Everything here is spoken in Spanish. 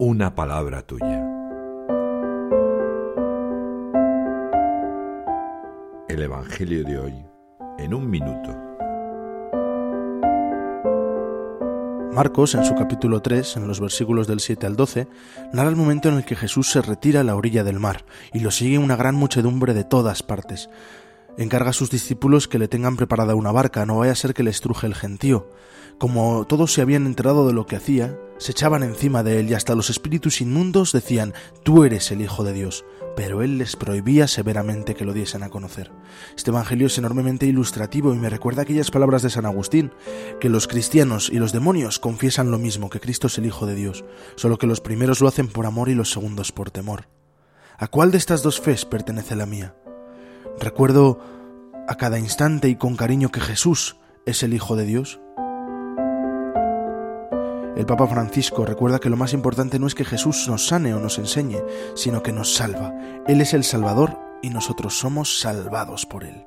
una palabra tuya. El Evangelio de hoy en un minuto. Marcos, en su capítulo 3, en los versículos del 7 al 12, narra el momento en el que Jesús se retira a la orilla del mar y lo sigue una gran muchedumbre de todas partes. Encarga a sus discípulos que le tengan preparada una barca, no vaya a ser que le estruje el gentío. Como todos se habían enterado de lo que hacía, se echaban encima de él y hasta los espíritus inmundos decían, Tú eres el Hijo de Dios, pero él les prohibía severamente que lo diesen a conocer. Este Evangelio es enormemente ilustrativo y me recuerda aquellas palabras de San Agustín, que los cristianos y los demonios confiesan lo mismo, que Cristo es el Hijo de Dios, solo que los primeros lo hacen por amor y los segundos por temor. ¿A cuál de estas dos fes pertenece la mía? Recuerdo a cada instante y con cariño que Jesús es el Hijo de Dios. El Papa Francisco recuerda que lo más importante no es que Jesús nos sane o nos enseñe, sino que nos salva. Él es el Salvador y nosotros somos salvados por Él.